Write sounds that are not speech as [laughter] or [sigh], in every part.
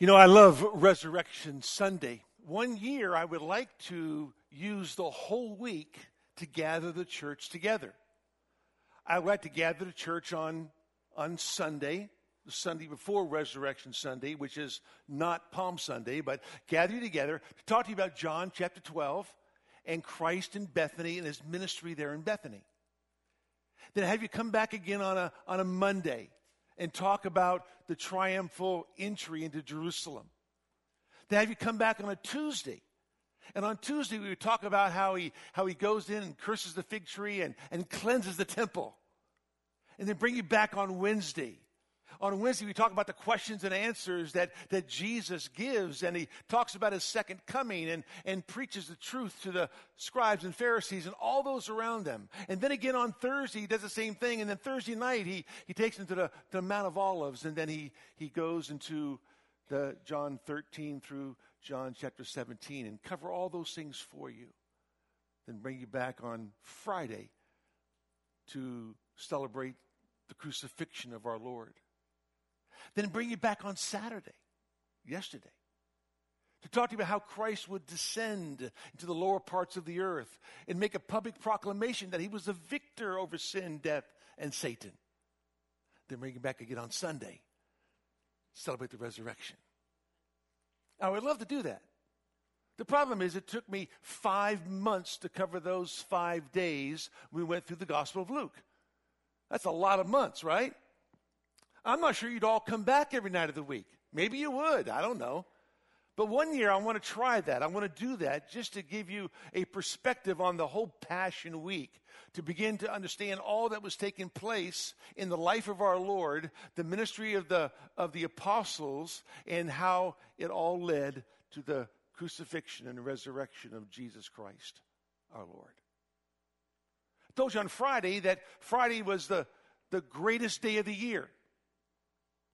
You know, I love Resurrection Sunday. One year, I would like to use the whole week to gather the church together. I would like to gather the church on, on Sunday, the Sunday before Resurrection Sunday, which is not Palm Sunday, but gather you together to talk to you about John chapter 12 and Christ in Bethany and his ministry there in Bethany. Then have you come back again on a, on a Monday and talk about the triumphal entry into Jerusalem. Then have you come back on a Tuesday. And on Tuesday, we would talk about how he, how he goes in and curses the fig tree and, and cleanses the temple. And then bring you back on Wednesday on Wednesday, we talk about the questions and answers that, that Jesus gives, and he talks about his second coming and, and preaches the truth to the scribes and Pharisees and all those around them. And then again on Thursday, he does the same thing. And then Thursday night, he, he takes them to the, to the Mount of Olives, and then he, he goes into the John 13 through John chapter 17 and cover all those things for you. Then bring you back on Friday to celebrate the crucifixion of our Lord. Then bring you back on Saturday, yesterday, to talk to you about how Christ would descend into the lower parts of the earth and make a public proclamation that he was the victor over sin, death, and Satan. Then bring you back again on Sunday, celebrate the resurrection. I would love to do that. The problem is, it took me five months to cover those five days we went through the Gospel of Luke. That's a lot of months, right? I'm not sure you'd all come back every night of the week. Maybe you would. I don't know. But one year I want to try that. I want to do that just to give you a perspective on the whole Passion Week, to begin to understand all that was taking place in the life of our Lord, the ministry of the, of the apostles, and how it all led to the crucifixion and resurrection of Jesus Christ, our Lord. I told you on Friday that Friday was the, the greatest day of the year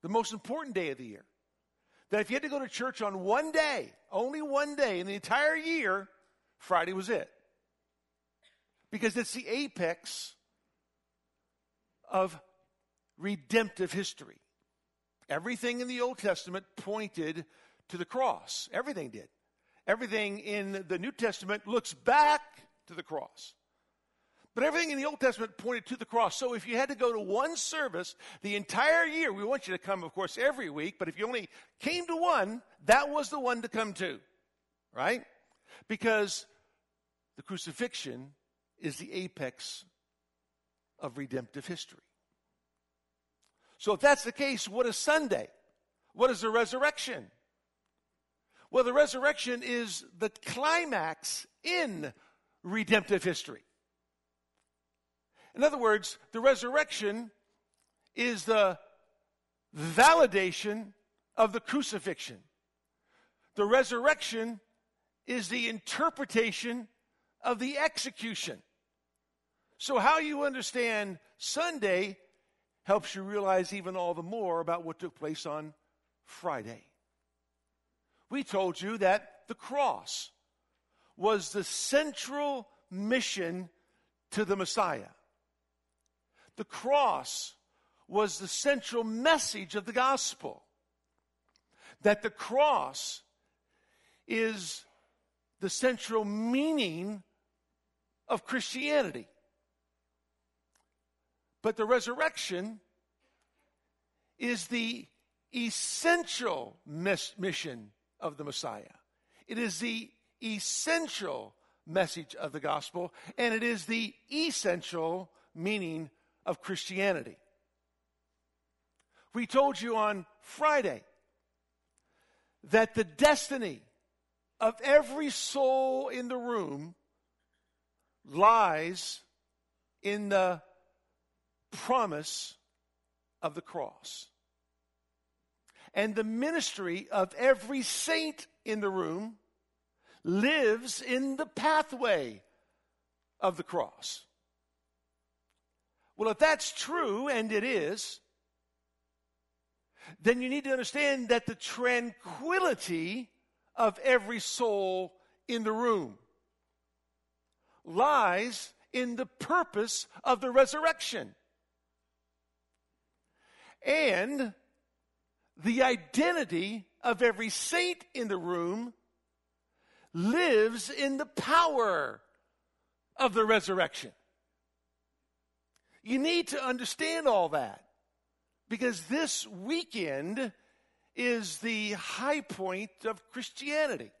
the most important day of the year. That if you had to go to church on one day, only one day in the entire year, Friday was it. Because it's the apex of redemptive history. Everything in the Old Testament pointed to the cross. Everything did. Everything in the New Testament looks back to the cross. But everything in the Old Testament pointed to the cross. So if you had to go to one service the entire year, we want you to come, of course, every week, but if you only came to one, that was the one to come to, right? Because the crucifixion is the apex of redemptive history. So if that's the case, what is Sunday? What is the resurrection? Well, the resurrection is the climax in redemptive history. In other words, the resurrection is the validation of the crucifixion. The resurrection is the interpretation of the execution. So, how you understand Sunday helps you realize even all the more about what took place on Friday. We told you that the cross was the central mission to the Messiah. The cross was the central message of the gospel. That the cross is the central meaning of Christianity. But the resurrection is the essential mission of the Messiah. It is the essential message of the gospel, and it is the essential meaning of Christianity. We told you on Friday that the destiny of every soul in the room lies in the promise of the cross. And the ministry of every saint in the room lives in the pathway of the cross. Well, if that's true, and it is, then you need to understand that the tranquility of every soul in the room lies in the purpose of the resurrection. And the identity of every saint in the room lives in the power of the resurrection. You need to understand all that because this weekend is the high point of Christianity.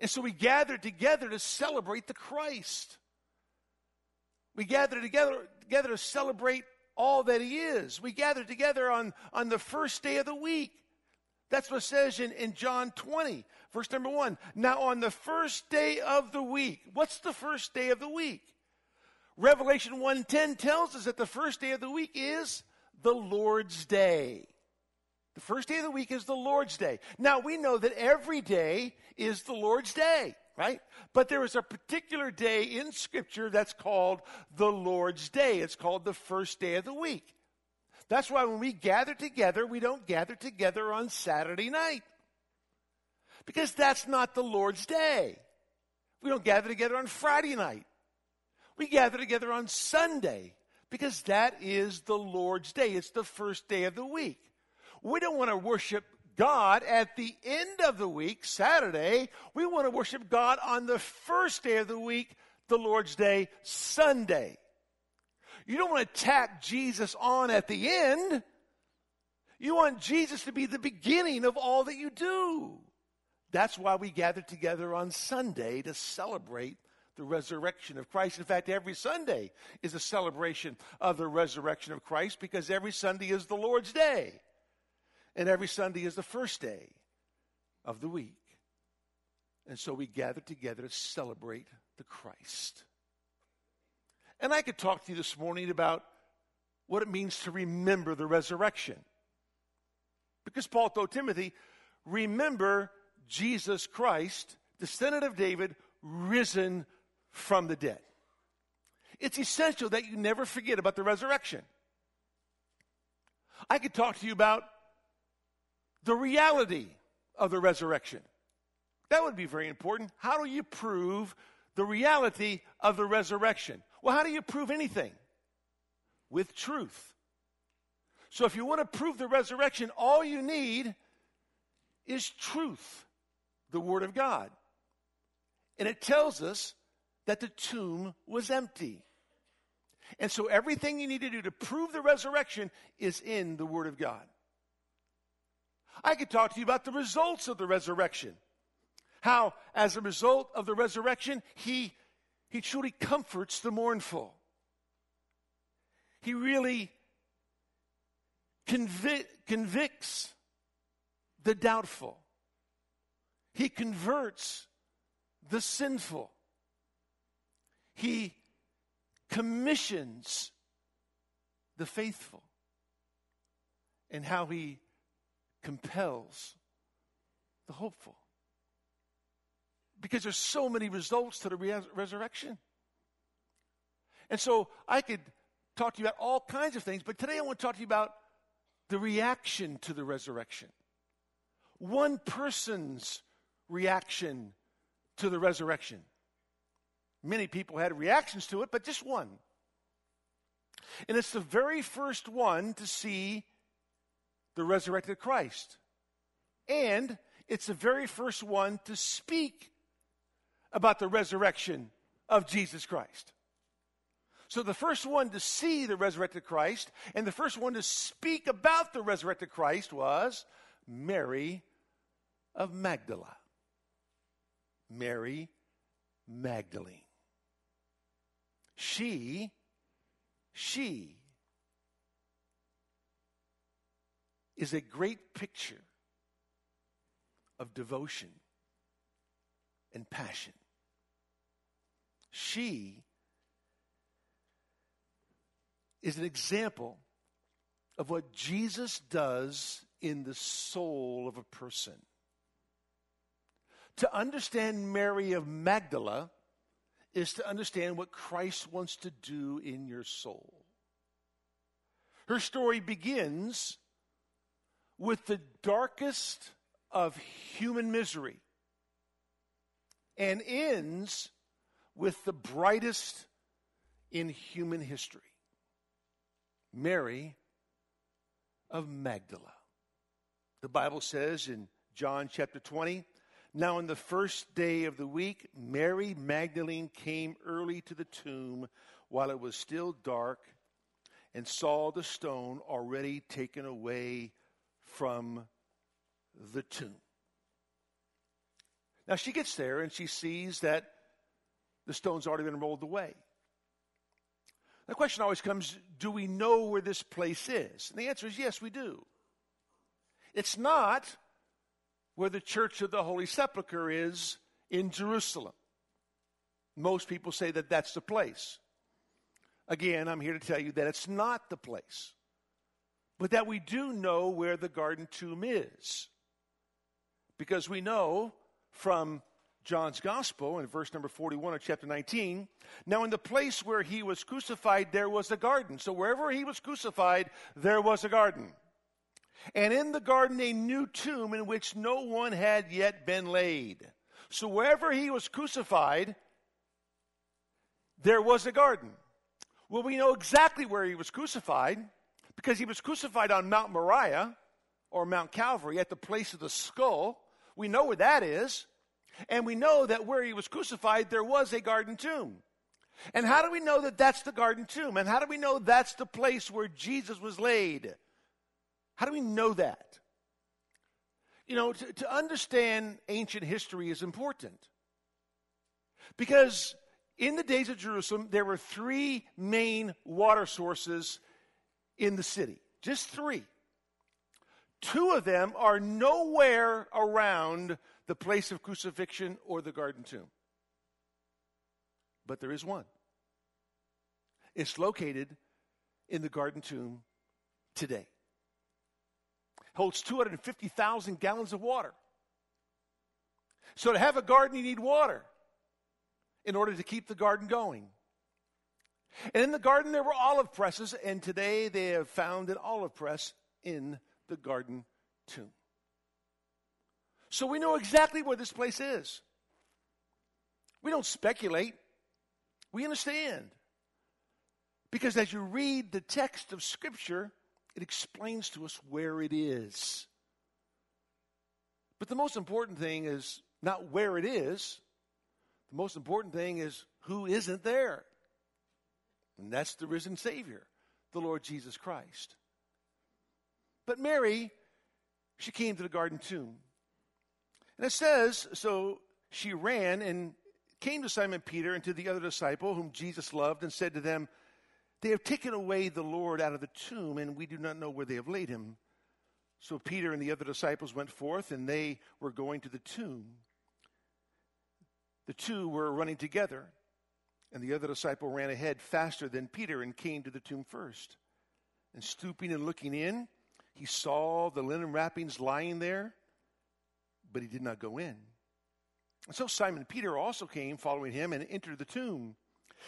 And so we gather together to celebrate the Christ. We gather together, together to celebrate all that He is. We gather together on, on the first day of the week. That's what it says in, in John 20, verse number one. Now, on the first day of the week, what's the first day of the week? Revelation 1:10 tells us that the first day of the week is the Lord's day. The first day of the week is the Lord's day. Now we know that every day is the Lord's day, right? But there is a particular day in scripture that's called the Lord's day. It's called the first day of the week. That's why when we gather together, we don't gather together on Saturday night. Because that's not the Lord's day. We don't gather together on Friday night. We gather together on Sunday because that is the Lord's day. It's the first day of the week. We don't want to worship God at the end of the week, Saturday. We want to worship God on the first day of the week, the Lord's day, Sunday. You don't want to tack Jesus on at the end. You want Jesus to be the beginning of all that you do. That's why we gather together on Sunday to celebrate the resurrection of Christ. In fact, every Sunday is a celebration of the resurrection of Christ because every Sunday is the Lord's day. And every Sunday is the first day of the week. And so we gather together to celebrate the Christ. And I could talk to you this morning about what it means to remember the resurrection. Because Paul told Timothy, remember Jesus Christ, descendant of David, risen from the dead. It's essential that you never forget about the resurrection. I could talk to you about the reality of the resurrection. That would be very important. How do you prove the reality of the resurrection? Well, how do you prove anything? With truth. So if you want to prove the resurrection, all you need is truth, the Word of God. And it tells us that the tomb was empty. And so everything you need to do to prove the resurrection is in the Word of God. I could talk to you about the results of the resurrection. How, as a result of the resurrection, He he truly comforts the mournful. He really convi- convicts the doubtful. He converts the sinful. He commissions the faithful. And how he compels the hopeful because there's so many results to the res- resurrection. And so I could talk to you about all kinds of things, but today I want to talk to you about the reaction to the resurrection. One person's reaction to the resurrection. Many people had reactions to it, but just one. And it's the very first one to see the resurrected Christ. And it's the very first one to speak about the resurrection of Jesus Christ. So, the first one to see the resurrected Christ and the first one to speak about the resurrected Christ was Mary of Magdala. Mary Magdalene. She, she is a great picture of devotion and passion. She is an example of what Jesus does in the soul of a person. To understand Mary of Magdala is to understand what Christ wants to do in your soul. Her story begins with the darkest of human misery and ends with the brightest in human history Mary of Magdala. The Bible says in John chapter 20, now, on the first day of the week, Mary Magdalene came early to the tomb while it was still dark and saw the stone already taken away from the tomb. Now, she gets there and she sees that the stone's already been rolled away. The question always comes do we know where this place is? And the answer is yes, we do. It's not where the Church of the Holy Sepulchre is in Jerusalem. Most people say that that's the place. Again, I'm here to tell you that it's not the place, but that we do know where the garden tomb is. Because we know from John's Gospel in verse number 41 of chapter 19. Now, in the place where he was crucified, there was a garden. So, wherever he was crucified, there was a garden and in the garden a new tomb in which no one had yet been laid. So wherever he was crucified, there was a garden. Well, we know exactly where he was crucified because he was crucified on Mount Moriah or Mount Calvary at the place of the skull. We know where that is. And we know that where he was crucified, there was a garden tomb. And how do we know that that's the garden tomb? And how do we know that's the place where Jesus was laid? How do we know that? You know, to, to understand ancient history is important. Because in the days of Jerusalem, there were three main water sources in the city. Just three. Two of them are nowhere around the place of crucifixion or the garden tomb. But there is one. It's located in the garden tomb today holds 250,000 gallons of water. So, to have a garden, you need water in order to keep the garden going. And in the garden, there were olive presses, and today they have found an olive press in the garden tomb. So, we know exactly where this place is. We don't speculate, we understand. Because as you read the text of Scripture, it explains to us where it is. But the most important thing is not where it is, the most important thing is who isn't there. And that's the risen Savior, the Lord Jesus Christ. But Mary, she came to the garden tomb. And it says, so she ran and came to Simon Peter and to the other disciple whom Jesus loved and said to them, they have taken away the Lord out of the tomb, and we do not know where they have laid him. So Peter and the other disciples went forth, and they were going to the tomb. The two were running together, and the other disciple ran ahead faster than Peter and came to the tomb first. And stooping and looking in, he saw the linen wrappings lying there, but he did not go in. And so Simon Peter also came following him and entered the tomb.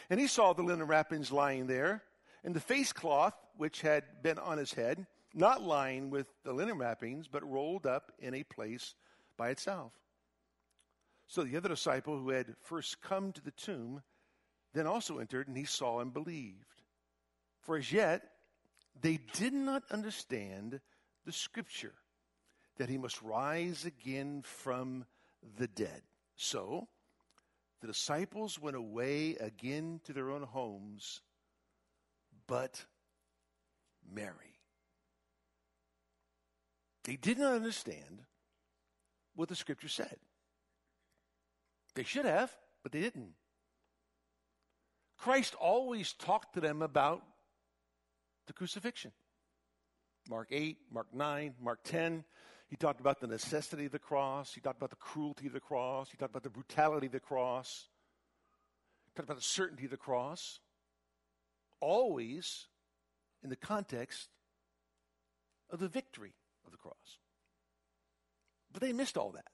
And he saw the linen wrappings lying there, and the face cloth which had been on his head, not lying with the linen wrappings, but rolled up in a place by itself. So the other disciple who had first come to the tomb then also entered, and he saw and believed. For as yet they did not understand the scripture that he must rise again from the dead. So, the disciples went away again to their own homes, but Mary. They did not understand what the scripture said. They should have, but they didn't. Christ always talked to them about the crucifixion. Mark 8, Mark 9, Mark 10. He talked about the necessity of the cross. He talked about the cruelty of the cross. He talked about the brutality of the cross. He talked about the certainty of the cross. Always in the context of the victory of the cross. But they missed all that.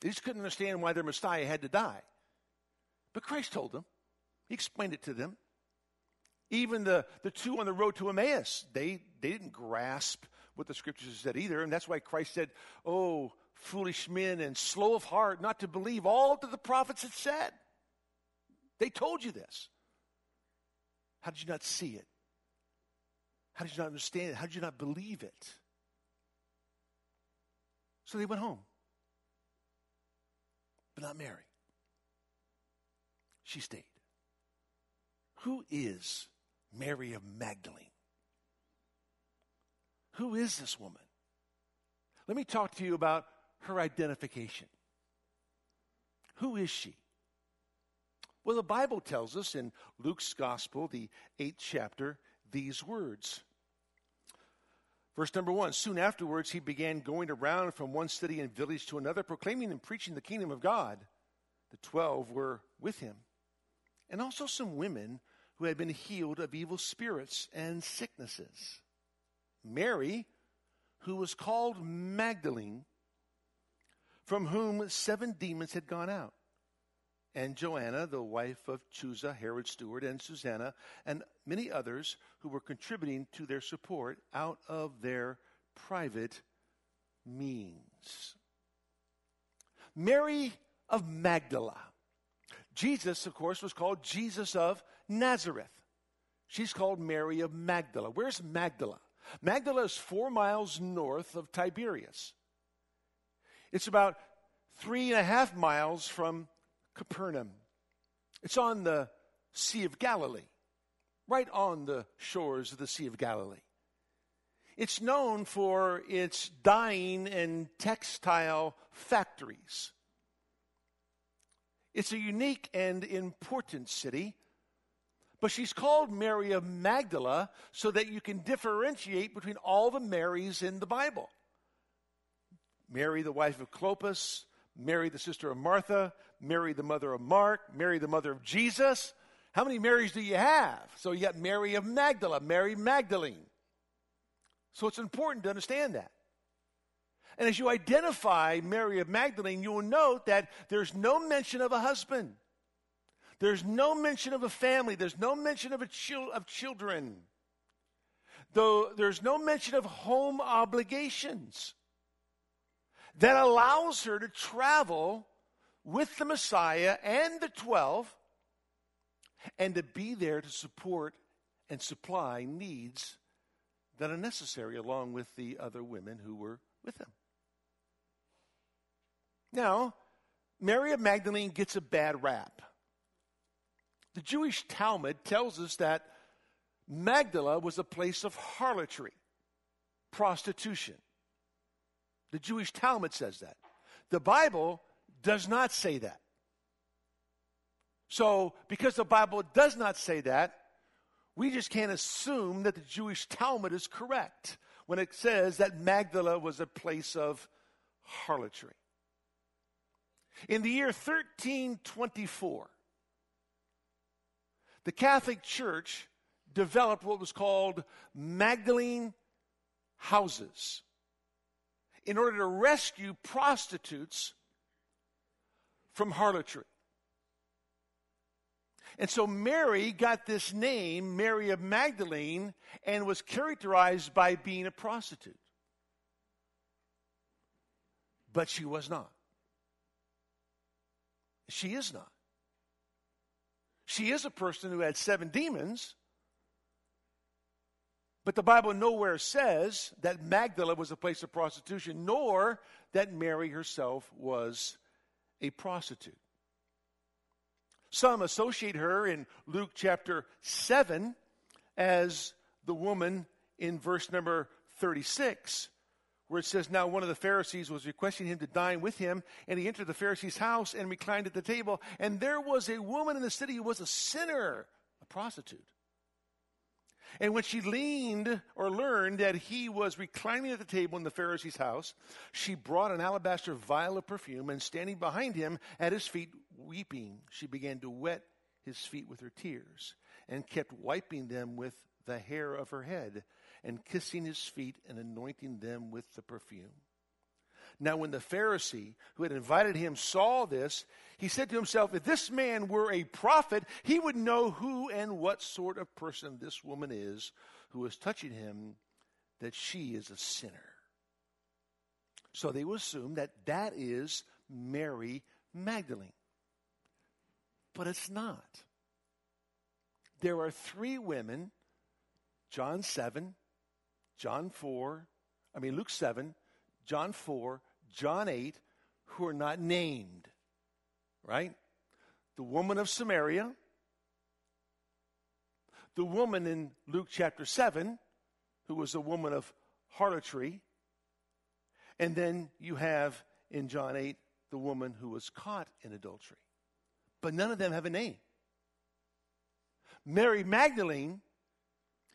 They just couldn't understand why their Messiah had to die. But Christ told them, He explained it to them. Even the, the two on the road to Emmaus, they, they didn't grasp what the scriptures said either. And that's why Christ said, Oh, foolish men and slow of heart not to believe all that the prophets had said. They told you this. How did you not see it? How did you not understand it? How did you not believe it? So they went home. But not Mary. She stayed. Who is Mary of Magdalene? Who is this woman? Let me talk to you about her identification. Who is she? Well, the Bible tells us in Luke's Gospel, the eighth chapter, these words. Verse number one Soon afterwards, he began going around from one city and village to another, proclaiming and preaching the kingdom of God. The twelve were with him, and also some women who had been healed of evil spirits and sicknesses. Mary, who was called Magdalene, from whom seven demons had gone out and Joanna, the wife of Chuza, Herod's steward, and Susanna, and many others who were contributing to their support out of their private means. Mary of Magdala. Jesus, of course, was called Jesus of Nazareth. She's called Mary of Magdala. Where's Magdala? Magdala is four miles north of Tiberias. It's about three and a half miles from Capernaum. It's on the Sea of Galilee, right on the shores of the Sea of Galilee. It's known for its dyeing and textile factories. It's a unique and important city, but she's called Mary of Magdala so that you can differentiate between all the Marys in the Bible. Mary, the wife of Clopas, Mary, the sister of Martha, Mary, the mother of Mark, Mary, the mother of Jesus. How many Marys do you have? So you got Mary of Magdala, Mary Magdalene. So it's important to understand that. And as you identify Mary of Magdalene, you will note that there's no mention of a husband. There's no mention of a family. There's no mention of, a chil- of children. Though there's no mention of home obligations that allows her to travel with the Messiah and the 12 and to be there to support and supply needs that are necessary along with the other women who were with him. Now, Mary of Magdalene gets a bad rap. The Jewish Talmud tells us that Magdala was a place of harlotry, prostitution. The Jewish Talmud says that. The Bible does not say that. So, because the Bible does not say that, we just can't assume that the Jewish Talmud is correct when it says that Magdala was a place of harlotry. In the year 1324, the Catholic Church developed what was called Magdalene houses in order to rescue prostitutes from harlotry. And so Mary got this name, Mary of Magdalene, and was characterized by being a prostitute. But she was not. She is not. She is a person who had seven demons, but the Bible nowhere says that Magdala was a place of prostitution, nor that Mary herself was a prostitute. Some associate her in Luke chapter 7 as the woman in verse number 36, where it says, Now one of the Pharisees was requesting him to dine with him, and he entered the Pharisee's house and reclined at the table. And there was a woman in the city who was a sinner, a prostitute. And when she leaned or learned that he was reclining at the table in the Pharisee's house, she brought an alabaster vial of perfume and standing behind him at his feet, weeping, she began to wet his feet with her tears and kept wiping them with the hair of her head and kissing his feet and anointing them with the perfume. Now, when the Pharisee who had invited him saw this, he said to himself, If this man were a prophet, he would know who and what sort of person this woman is who is touching him, that she is a sinner. So they will assume that that is Mary Magdalene. But it's not. There are three women John 7, John 4, I mean, Luke 7, John 4, John 8 who are not named, right? The woman of Samaria, the woman in Luke chapter 7, who was a woman of harlotry, and then you have in John 8 the woman who was caught in adultery. But none of them have a name. Mary Magdalene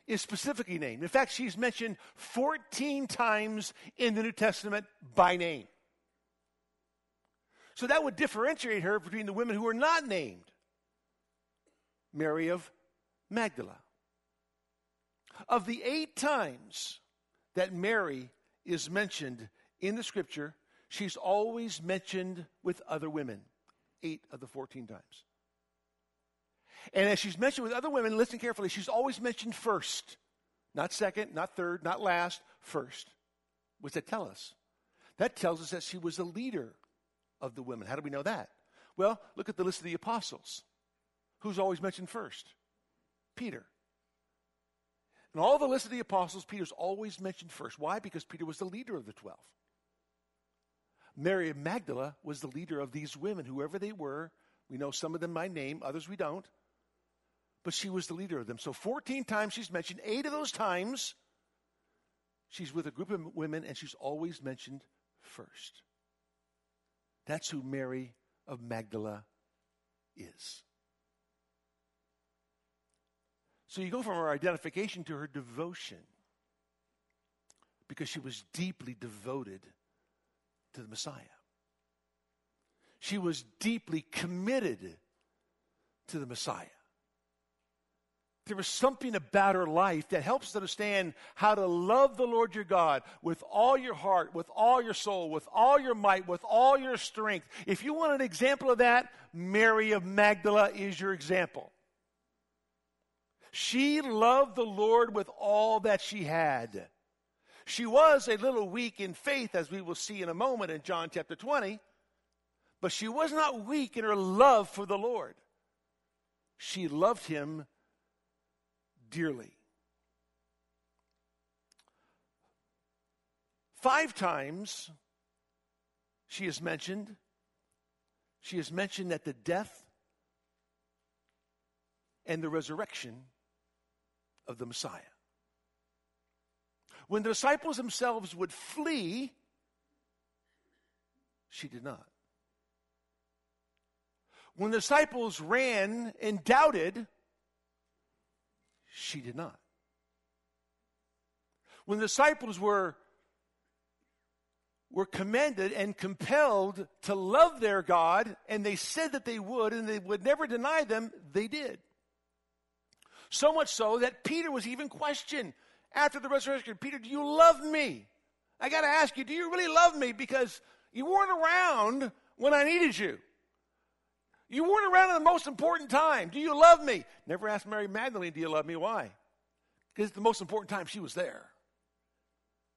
is specifically named. In fact, she's mentioned 14 times in the New Testament by name. So that would differentiate her between the women who are not named. Mary of Magdala. Of the eight times that Mary is mentioned in the scripture, she's always mentioned with other women. Eight of the 14 times. And as she's mentioned with other women, listen carefully, she's always mentioned first. Not second, not third, not last, first. What's that tell us? That tells us that she was a leader of the women. How do we know that? Well, look at the list of the apostles. Who's always mentioned first? Peter. In all the list of the apostles, Peter's always mentioned first. Why? Because Peter was the leader of the twelve. Mary of Magdala was the leader of these women, whoever they were. We know some of them by name, others we don't but she was the leader of them. So 14 times she's mentioned. Eight of those times she's with a group of women and she's always mentioned first. That's who Mary of Magdala is. So you go from her identification to her devotion because she was deeply devoted to the Messiah. She was deeply committed to the Messiah there was something about her life that helps us understand how to love the Lord your God with all your heart, with all your soul, with all your might, with all your strength. If you want an example of that, Mary of Magdala is your example. She loved the Lord with all that she had. She was a little weak in faith, as we will see in a moment in John chapter 20, but she was not weak in her love for the Lord. She loved him dearly. Five times she is mentioned. She is mentioned at the death and the resurrection of the Messiah. When the disciples themselves would flee, she did not. When the disciples ran and doubted, she did not. When the disciples were, were commanded and compelled to love their God, and they said that they would, and they would never deny them, they did. So much so that Peter was even questioned after the resurrection Peter, do you love me? I got to ask you, do you really love me? Because you weren't around when I needed you. You weren't around at the most important time. Do you love me? Never asked Mary Magdalene, Do you love me? Why? Because it's the most important time she was there.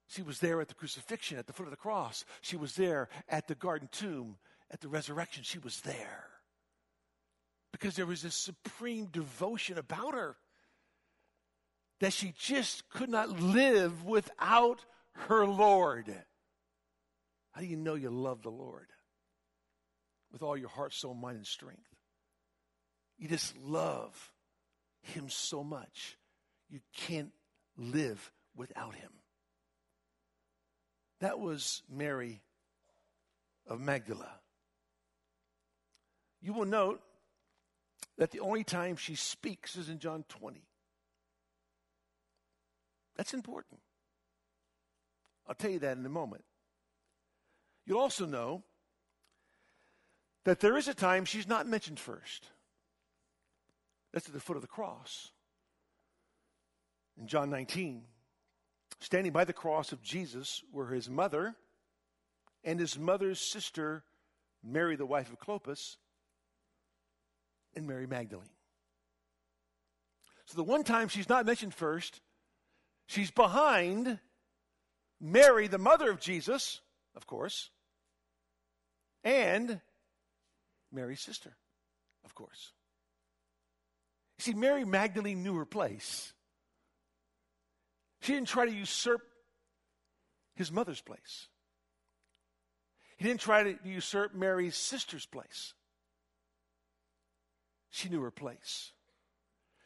She was there at the crucifixion, at the foot of the cross. She was there at the garden tomb, at the resurrection. She was there. Because there was this supreme devotion about her that she just could not live without her Lord. How do you know you love the Lord? With all your heart, soul, mind, and strength. You just love Him so much, you can't live without Him. That was Mary of Magdala. You will note that the only time she speaks is in John 20. That's important. I'll tell you that in a moment. You'll also know that there is a time she's not mentioned first. That's at the foot of the cross. In John 19, standing by the cross of Jesus were his mother and his mother's sister, Mary, the wife of Clopas, and Mary Magdalene. So the one time she's not mentioned first, she's behind Mary, the mother of Jesus, of course, and Mary's sister, of course. You see, Mary Magdalene knew her place. She didn't try to usurp his mother's place. He didn't try to usurp Mary's sister's place. She knew her place.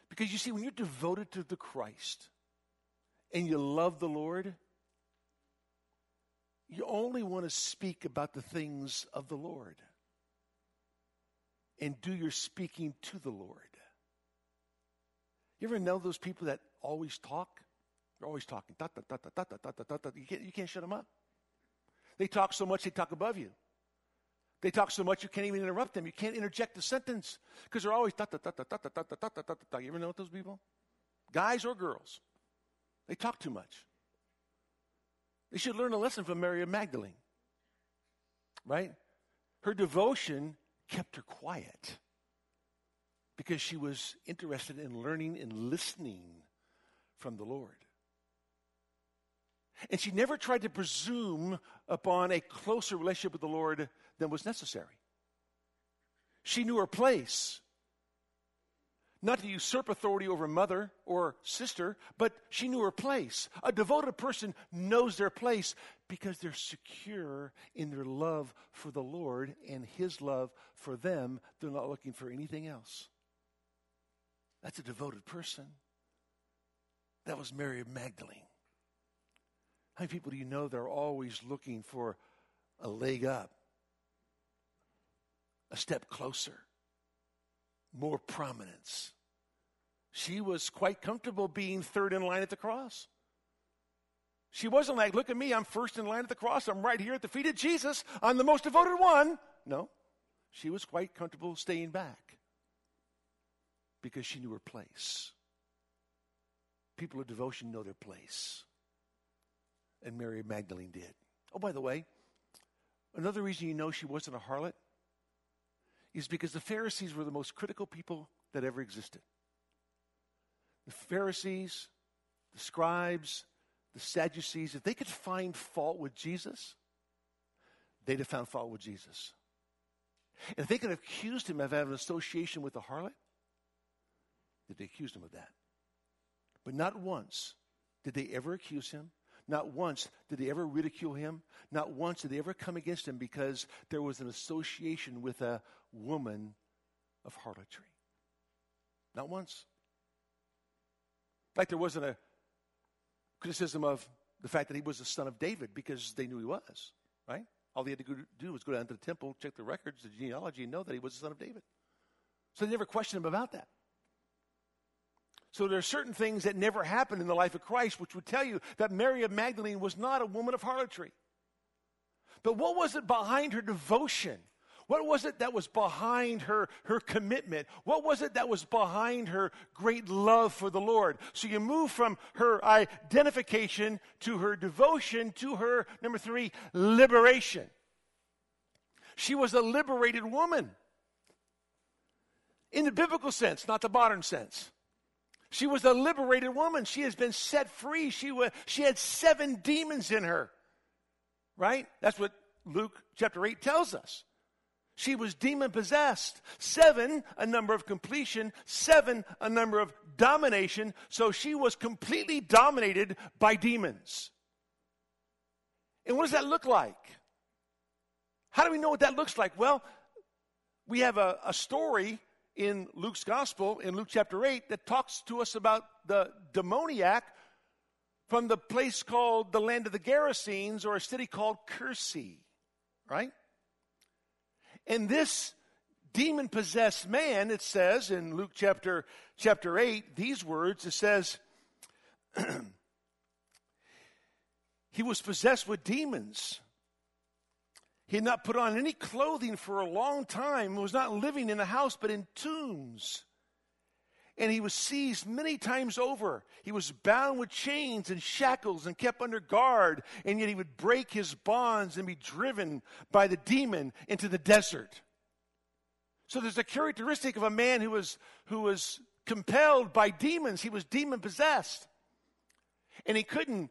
Because you see, when you're devoted to the Christ and you love the Lord, you only want to speak about the things of the Lord and do your speaking to the Lord. You ever know those people that always talk? They're always talking. You, can't, you can't shut them up. They talk so much, they talk above you. They talk so much, you can't even interrupt them. You can't interject a sentence because they're always. You ever know those people? Guys or girls? They talk too much. They should learn a lesson from Mary Magdalene. Right? Her devotion kept her quiet because she was interested in learning and listening from the Lord. And she never tried to presume upon a closer relationship with the Lord than was necessary. She knew her place. Not to usurp authority over mother or sister, but she knew her place. A devoted person knows their place because they're secure in their love for the Lord and His love for them. They're not looking for anything else. That's a devoted person. That was Mary of Magdalene. How many people do you know that are always looking for a leg up, a step closer, more prominence? She was quite comfortable being third in line at the cross. She wasn't like, look at me, I'm first in line at the cross. I'm right here at the feet of Jesus. I'm the most devoted one. No, she was quite comfortable staying back because she knew her place. People of devotion know their place and Mary Magdalene did. Oh, by the way, another reason you know she wasn't a harlot is because the Pharisees were the most critical people that ever existed. The Pharisees, the scribes, the Sadducees, if they could find fault with Jesus, they'd have found fault with Jesus. And if they could have accused him of having an association with the harlot, did they accused him of that. But not once did they ever accuse him not once did they ever ridicule him. Not once did they ever come against him because there was an association with a woman of harlotry. Not once. In fact, there wasn't a criticism of the fact that he was the son of David because they knew he was, right? All they had to do was go down to the temple, check the records, the genealogy, and know that he was the son of David. So they never questioned him about that. So there are certain things that never happened in the life of Christ, which would tell you that Mary of Magdalene was not a woman of harlotry. But what was it behind her devotion? What was it that was behind her, her commitment? What was it that was behind her great love for the Lord? So you move from her identification to her devotion to her, number three, liberation. She was a liberated woman. In the biblical sense, not the modern sense. She was a liberated woman. She has been set free. She, was, she had seven demons in her. Right? That's what Luke chapter 8 tells us. She was demon possessed. Seven, a number of completion. Seven, a number of domination. So she was completely dominated by demons. And what does that look like? How do we know what that looks like? Well, we have a, a story in Luke's gospel, in Luke chapter 8, that talks to us about the demoniac from the place called the land of the Gerasenes or a city called Kursi, right? And this demon possessed man, it says in Luke chapter, chapter 8, these words, it says, [clears throat] he was possessed with demons he had not put on any clothing for a long time, was not living in a house, but in tombs. And he was seized many times over. He was bound with chains and shackles and kept under guard, and yet he would break his bonds and be driven by the demon into the desert. So there's a characteristic of a man who was, who was compelled by demons. He was demon possessed. And he couldn't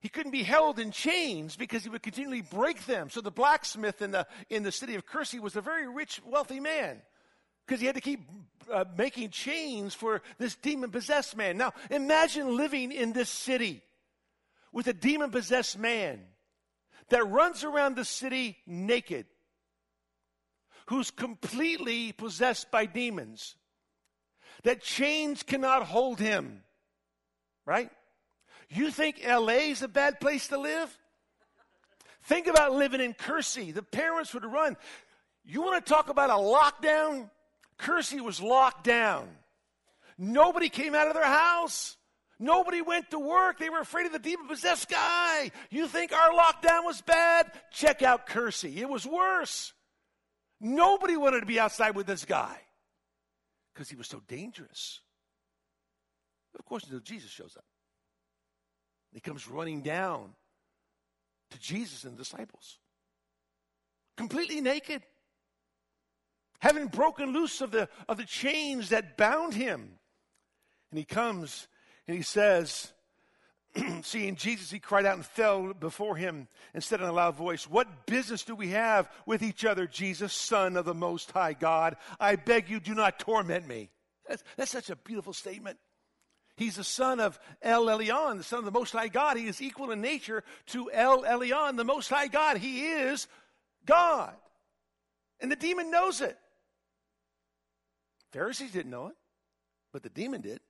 he couldn't be held in chains because he would continually break them. So the blacksmith in the, in the city of Kursi was a very rich, wealthy man because he had to keep uh, making chains for this demon possessed man. Now, imagine living in this city with a demon possessed man that runs around the city naked, who's completely possessed by demons, that chains cannot hold him, right? You think LA is a bad place to live? Think about living in Kursi. The parents would run. You want to talk about a lockdown? Kursi was locked down. Nobody came out of their house. Nobody went to work. They were afraid of the demon possessed guy. You think our lockdown was bad? Check out Kursi. It was worse. Nobody wanted to be outside with this guy because he was so dangerous. Of course, until Jesus shows up. He comes running down to Jesus and the disciples, completely naked, having broken loose of the, of the chains that bound him. And he comes and he says, [clears throat] Seeing Jesus, he cried out and fell before him and said in a loud voice, What business do we have with each other, Jesus, Son of the Most High God? I beg you, do not torment me. That's, that's such a beautiful statement. He's the son of El Elyon, the son of the Most High God. He is equal in nature to El Elyon, the Most High God. He is God. And the demon knows it. Pharisees didn't know it, but the demon did.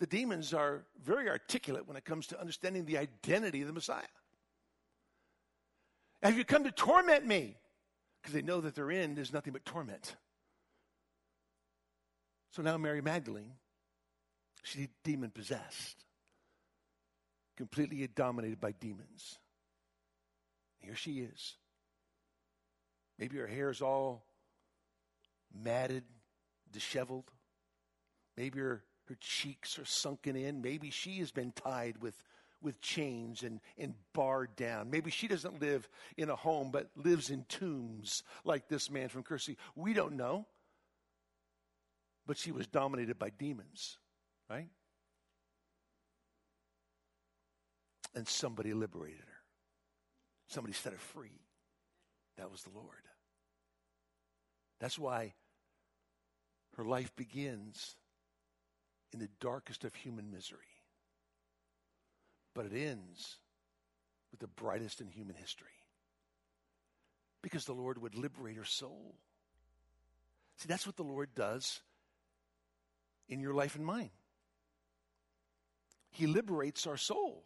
The demons are very articulate when it comes to understanding the identity of the Messiah. Have you come to torment me? Because they know that their end is nothing but torment. So now Mary Magdalene She's demon possessed, completely dominated by demons. Here she is. Maybe her hair is all matted, disheveled. Maybe her, her cheeks are sunken in. Maybe she has been tied with, with chains and, and barred down. Maybe she doesn't live in a home but lives in tombs like this man from Kursi. We don't know. But she was dominated by demons right? And somebody liberated her. Somebody set her free. That was the Lord. That's why her life begins in the darkest of human misery. But it ends with the brightest in human history. Because the Lord would liberate her soul. See, that's what the Lord does in your life and mine. He liberates our soul.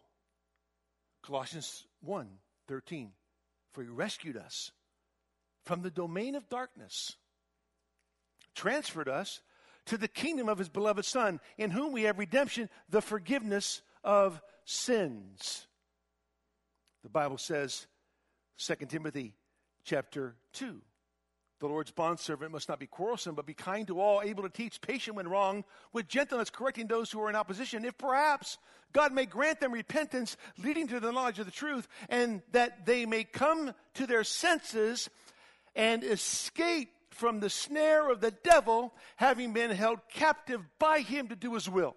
Colossians 1 13. For he rescued us from the domain of darkness, transferred us to the kingdom of his beloved Son, in whom we have redemption, the forgiveness of sins. The Bible says, 2 Timothy chapter 2, the Lord's bondservant must not be quarrelsome, but be kind to all, able to teach, patient when wrong, with gentleness correcting those who are in opposition, if perhaps God may grant them repentance, leading to the knowledge of the truth, and that they may come to their senses and escape from the snare of the devil, having been held captive by him to do his will.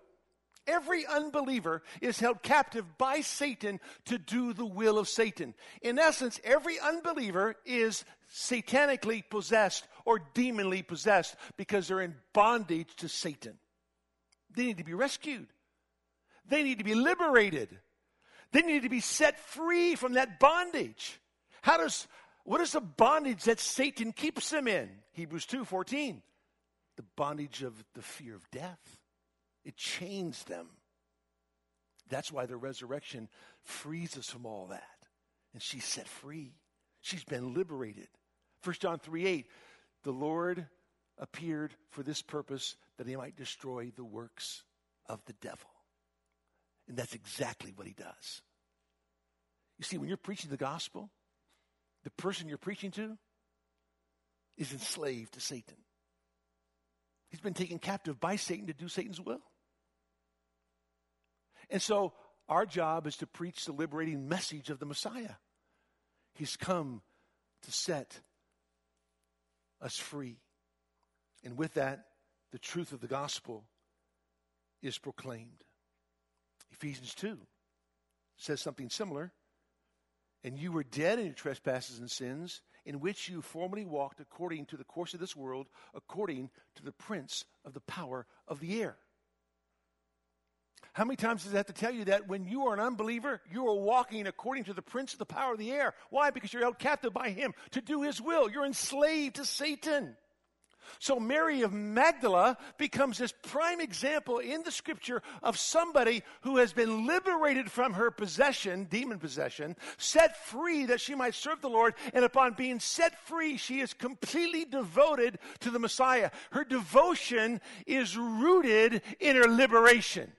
Every unbeliever is held captive by Satan to do the will of Satan. In essence, every unbeliever is satanically possessed or demonly possessed because they're in bondage to Satan. They need to be rescued. They need to be liberated. They need to be set free from that bondage. How does what is the bondage that Satan keeps them in? Hebrews 2:14. The bondage of the fear of death. It chains them. That's why the resurrection frees us from all that. And she's set free. She's been liberated. 1 John 3 8, the Lord appeared for this purpose that he might destroy the works of the devil. And that's exactly what he does. You see, when you're preaching the gospel, the person you're preaching to is enslaved to Satan. He's been taken captive by Satan to do Satan's will. And so our job is to preach the liberating message of the Messiah. He's come to set us free. And with that, the truth of the gospel is proclaimed. Ephesians 2 says something similar. And you were dead in your trespasses and sins, in which you formerly walked according to the course of this world, according to the prince of the power of the air How many times does it have to tell you that when you are an unbeliever, you are walking according to the prince of the power of the air? Why? Because you're held captive by him to do his will. You're enslaved to Satan. So Mary of Magdala becomes this prime example in the scripture of somebody who has been liberated from her possession, demon possession, set free that she might serve the Lord, and upon being set free, she is completely devoted to the Messiah. Her devotion is rooted in her liberation.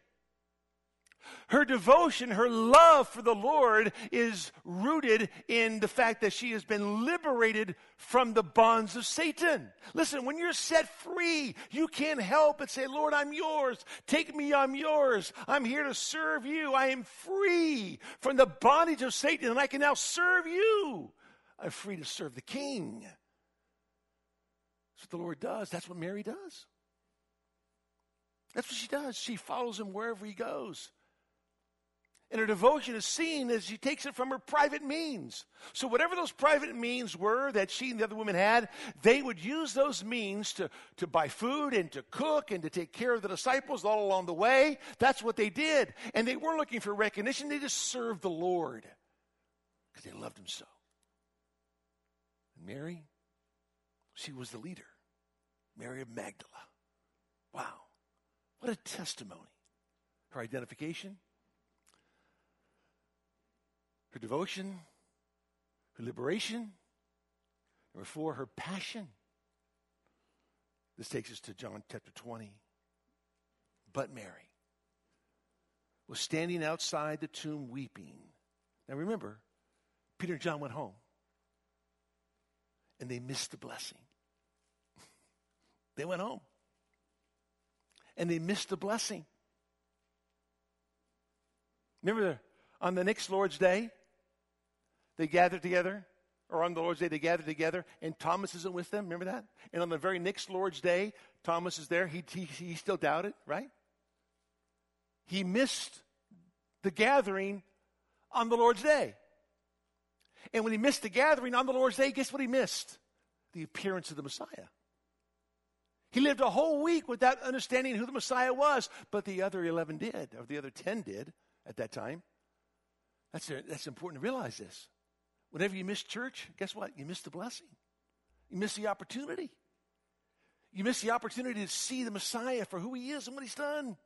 Her devotion, her love for the Lord is rooted in the fact that she has been liberated from the bonds of Satan. Listen, when you're set free, you can't help but say, Lord, I'm yours. Take me, I'm yours. I'm here to serve you. I am free from the bondage of Satan and I can now serve you. I'm free to serve the King. That's what the Lord does. That's what Mary does. That's what she does. She follows him wherever he goes. And her devotion is seen as she takes it from her private means. So, whatever those private means were that she and the other women had, they would use those means to, to buy food and to cook and to take care of the disciples all along the way. That's what they did. And they weren't looking for recognition, they just served the Lord because they loved him so. And Mary, she was the leader. Mary of Magdala. Wow. What a testimony. Her identification her devotion, her liberation. Number four, her passion. This takes us to John chapter 20. But Mary was standing outside the tomb weeping. Now remember, Peter and John went home and they missed the blessing. [laughs] they went home and they missed the blessing. Remember on the next Lord's Day, they gathered together, or on the Lord's Day, they gathered together, and Thomas isn't with them. Remember that? And on the very next Lord's Day, Thomas is there. He, he, he still doubted, right? He missed the gathering on the Lord's Day. And when he missed the gathering on the Lord's Day, guess what he missed? The appearance of the Messiah. He lived a whole week without understanding who the Messiah was, but the other 11 did, or the other 10 did at that time. That's, that's important to realize this. Whenever you miss church, guess what? You miss the blessing. You miss the opportunity. You miss the opportunity to see the Messiah for who he is and what he's done.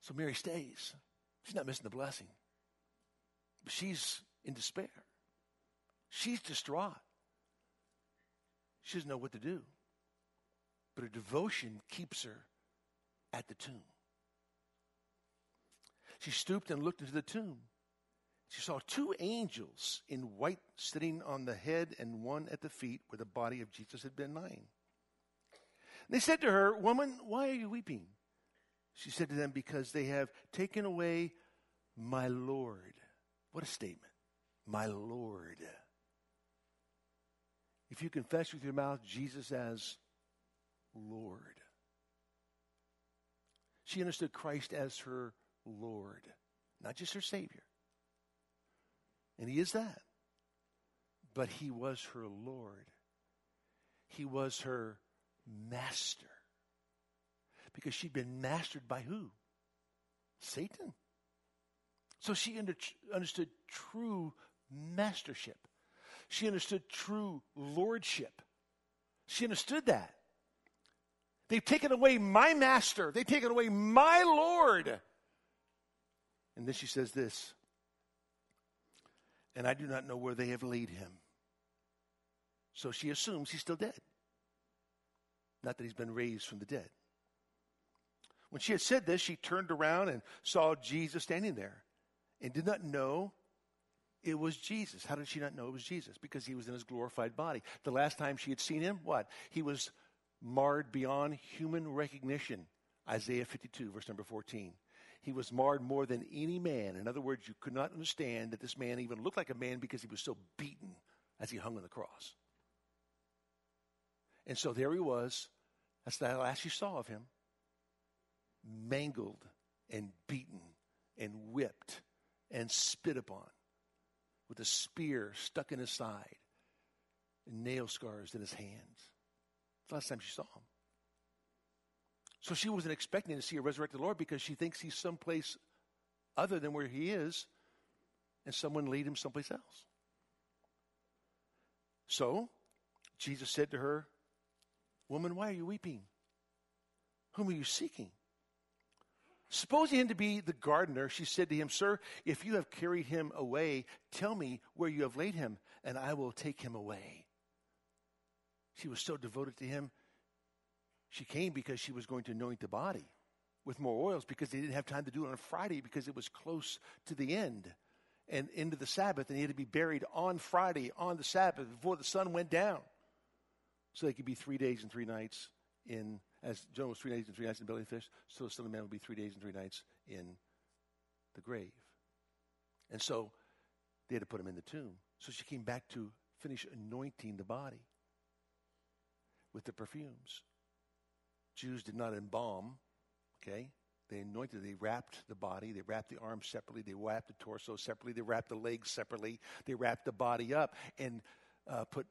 So Mary stays. She's not missing the blessing. But she's in despair. She's distraught. She doesn't know what to do. But her devotion keeps her at the tomb. She stooped and looked into the tomb. She saw two angels in white sitting on the head and one at the feet where the body of Jesus had been lying. They said to her, Woman, why are you weeping? She said to them, Because they have taken away my Lord. What a statement. My Lord. If you confess with your mouth Jesus as Lord, she understood Christ as her Lord, not just her Savior. And he is that. But he was her Lord. He was her master. Because she'd been mastered by who? Satan. So she under, understood true mastership. She understood true lordship. She understood that. They've taken away my master. They've taken away my Lord. And then she says this and I do not know where they have laid him. So she assumes he's still dead. Not that he's been raised from the dead. When she had said this, she turned around and saw Jesus standing there and did not know it was Jesus. How did she not know it was Jesus? Because he was in his glorified body. The last time she had seen him, what? He was marred beyond human recognition. Isaiah 52, verse number 14. He was marred more than any man. In other words, you could not understand that this man even looked like a man because he was so beaten as he hung on the cross. And so there he was. That's the last you saw of him. Mangled and beaten and whipped and spit upon with a spear stuck in his side and nail scars in his hands. the last time she saw him. So she wasn't expecting to see a resurrected Lord because she thinks he's someplace other than where he is, and someone lead him someplace else. So Jesus said to her, Woman, why are you weeping? Whom are you seeking? Supposing him to be the gardener, she said to him, Sir, if you have carried him away, tell me where you have laid him, and I will take him away. She was so devoted to him. She came because she was going to anoint the body with more oils because they didn't have time to do it on Friday because it was close to the end and into the Sabbath, and he had to be buried on Friday, on the Sabbath, before the sun went down. So they could be three days and three nights in, as Jonah was three days and three nights in the belly of the fish, so the Son of Man would be three days and three nights in the grave. And so they had to put him in the tomb. So she came back to finish anointing the body with the perfumes. Jews did not embalm, okay? They anointed, they wrapped the body, they wrapped the arms separately, they wrapped the torso separately, they wrapped the legs separately, they wrapped the body up and uh, put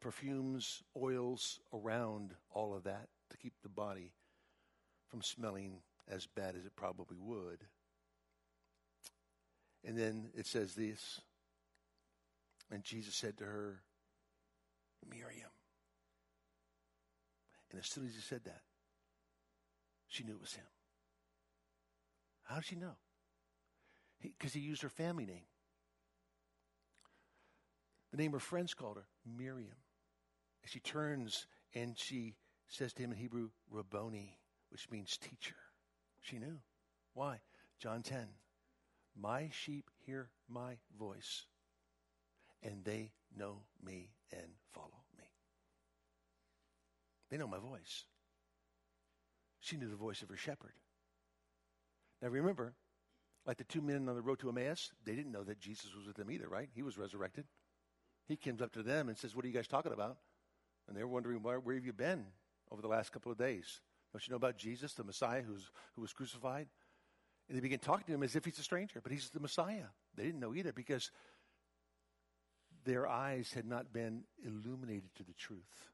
perfumes, oils around all of that to keep the body from smelling as bad as it probably would. And then it says this, and Jesus said to her, Miriam. And as soon as he said that, she knew it was him. How did she know? Because he, he used her family name. The name her friends called her, Miriam. And she turns and she says to him in Hebrew, Rabboni, which means teacher. She knew. Why? John 10. My sheep hear my voice, and they know me and follow me. They know my voice. She knew the voice of her shepherd. Now remember, like the two men on the road to Emmaus, they didn't know that Jesus was with them either, right? He was resurrected. He comes up to them and says, What are you guys talking about? And they're wondering, where, where have you been over the last couple of days? Don't you know about Jesus, the Messiah who's, who was crucified? And they begin talking to him as if he's a stranger, but he's the Messiah. They didn't know either because their eyes had not been illuminated to the truth.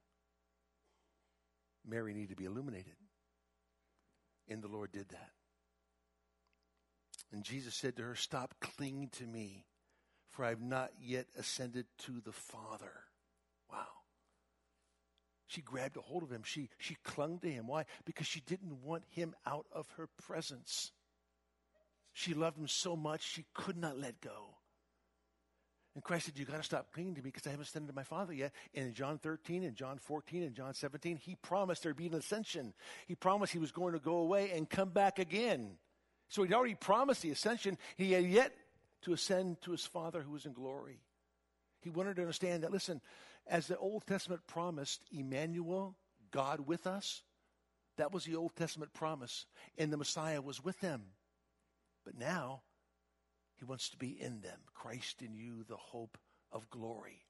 Mary needed to be illuminated. And the Lord did that. And Jesus said to her, Stop clinging to me, for I have not yet ascended to the Father. Wow. She grabbed a hold of him. She, she clung to him. Why? Because she didn't want him out of her presence. She loved him so much she could not let go. And Christ said, You got to stop clinging to me because I haven't ascended to my Father yet. And in John 13 and John 14 and John 17, he promised there'd be an ascension. He promised he was going to go away and come back again. So he'd already promised the ascension. He had yet to ascend to his Father who was in glory. He wanted to understand that, listen, as the Old Testament promised Emmanuel, God with us, that was the Old Testament promise. And the Messiah was with them. But now, he wants to be in them. Christ in you, the hope of glory.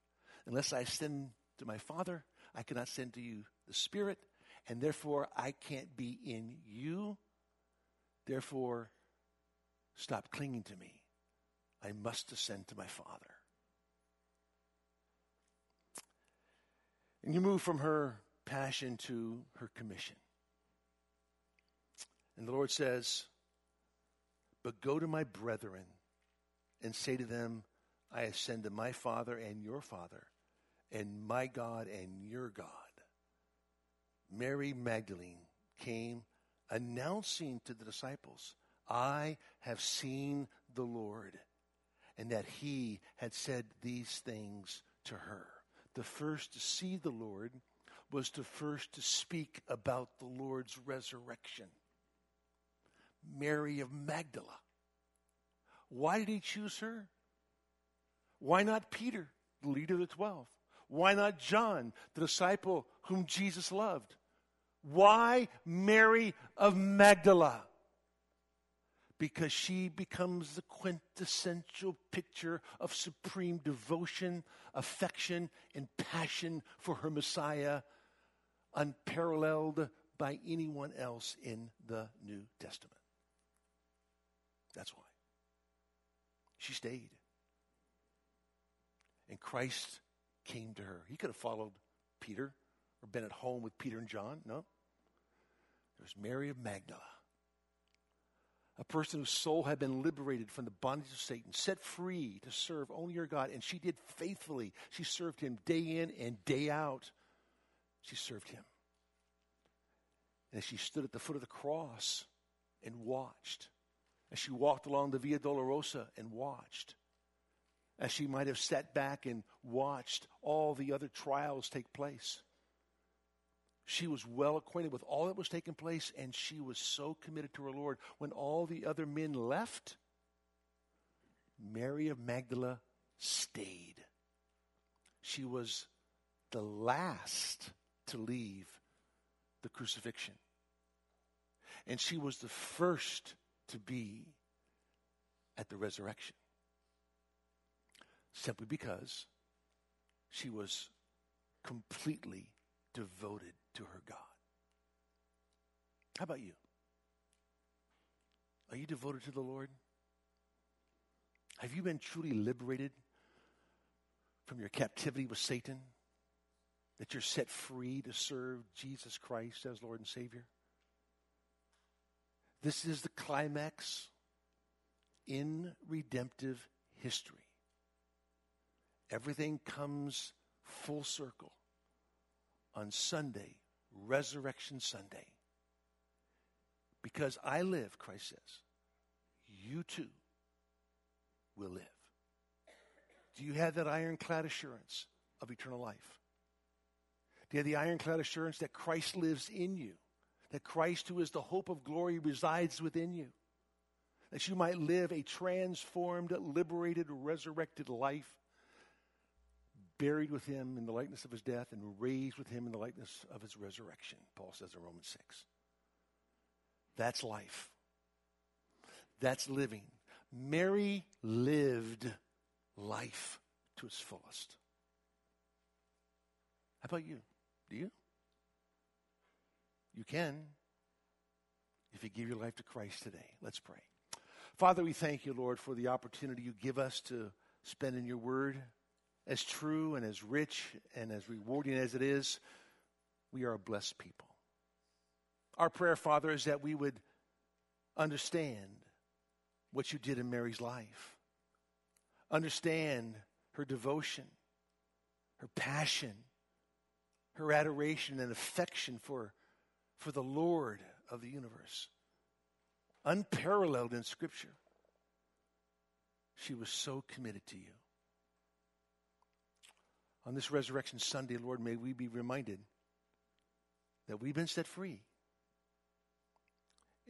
Unless I send to my Father, I cannot send to you the Spirit, and therefore I can't be in you Therefore, stop clinging to me. I must ascend to my Father. And you move from her passion to her commission. And the Lord says, But go to my brethren and say to them, I ascend to my Father and your Father, and my God and your God. Mary Magdalene came announcing to the disciples, I have seen the Lord, and that he had said these things to her. The first to see the Lord was the first to speak about the Lord's resurrection. Mary of Magdala. Why did he choose her? Why not Peter, the leader of the twelve? Why not John, the disciple whom Jesus loved? Why Mary of Magdala? Because she becomes the quintessential picture of supreme devotion, affection, and passion for her Messiah, unparalleled by anyone else in the New Testament. That's why. She stayed. And Christ came to her. He could have followed Peter or been at home with Peter and John. No. There's Mary of Magdala, a person whose soul had been liberated from the bondage of Satan, set free to serve only your God, and she did faithfully. She served him day in and day out. She served him. And as she stood at the foot of the cross and watched, as she walked along the Via Dolorosa and watched, as she might have sat back and watched all the other trials take place. She was well acquainted with all that was taking place, and she was so committed to her Lord. When all the other men left, Mary of Magdala stayed. She was the last to leave the crucifixion. And she was the first to be at the resurrection simply because she was completely devoted to her God. How about you? Are you devoted to the Lord? Have you been truly liberated from your captivity with Satan? That you're set free to serve Jesus Christ as Lord and Savior? This is the climax in redemptive history. Everything comes full circle on Sunday, Resurrection Sunday. Because I live, Christ says, you too will live. Do you have that ironclad assurance of eternal life? Do you have the ironclad assurance that Christ lives in you? That Christ, who is the hope of glory, resides within you? That you might live a transformed, liberated, resurrected life buried with him in the likeness of his death, and raised with him in the likeness of his resurrection, Paul says in Romans 6. That's life. That's living. Mary lived life to its fullest. How about you? Do you? You can if you give your life to Christ today. Let's pray. Father, we thank you, Lord, for the opportunity you give us to spend in your word as true and as rich and as rewarding as it is, we are a blessed people. Our prayer, Father, is that we would understand what you did in Mary's life, understand her devotion, her passion, her adoration and affection for, for the Lord of the universe, unparalleled in Scripture. She was so committed to you on this Resurrection Sunday, Lord, may we be reminded that we've been set free.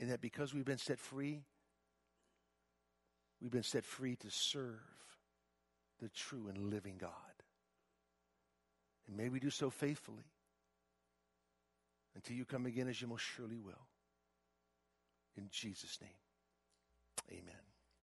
And that because we've been set free, we've been set free to serve the true and living God. And may we do so faithfully until you come again as you most surely will. In Jesus' name, amen.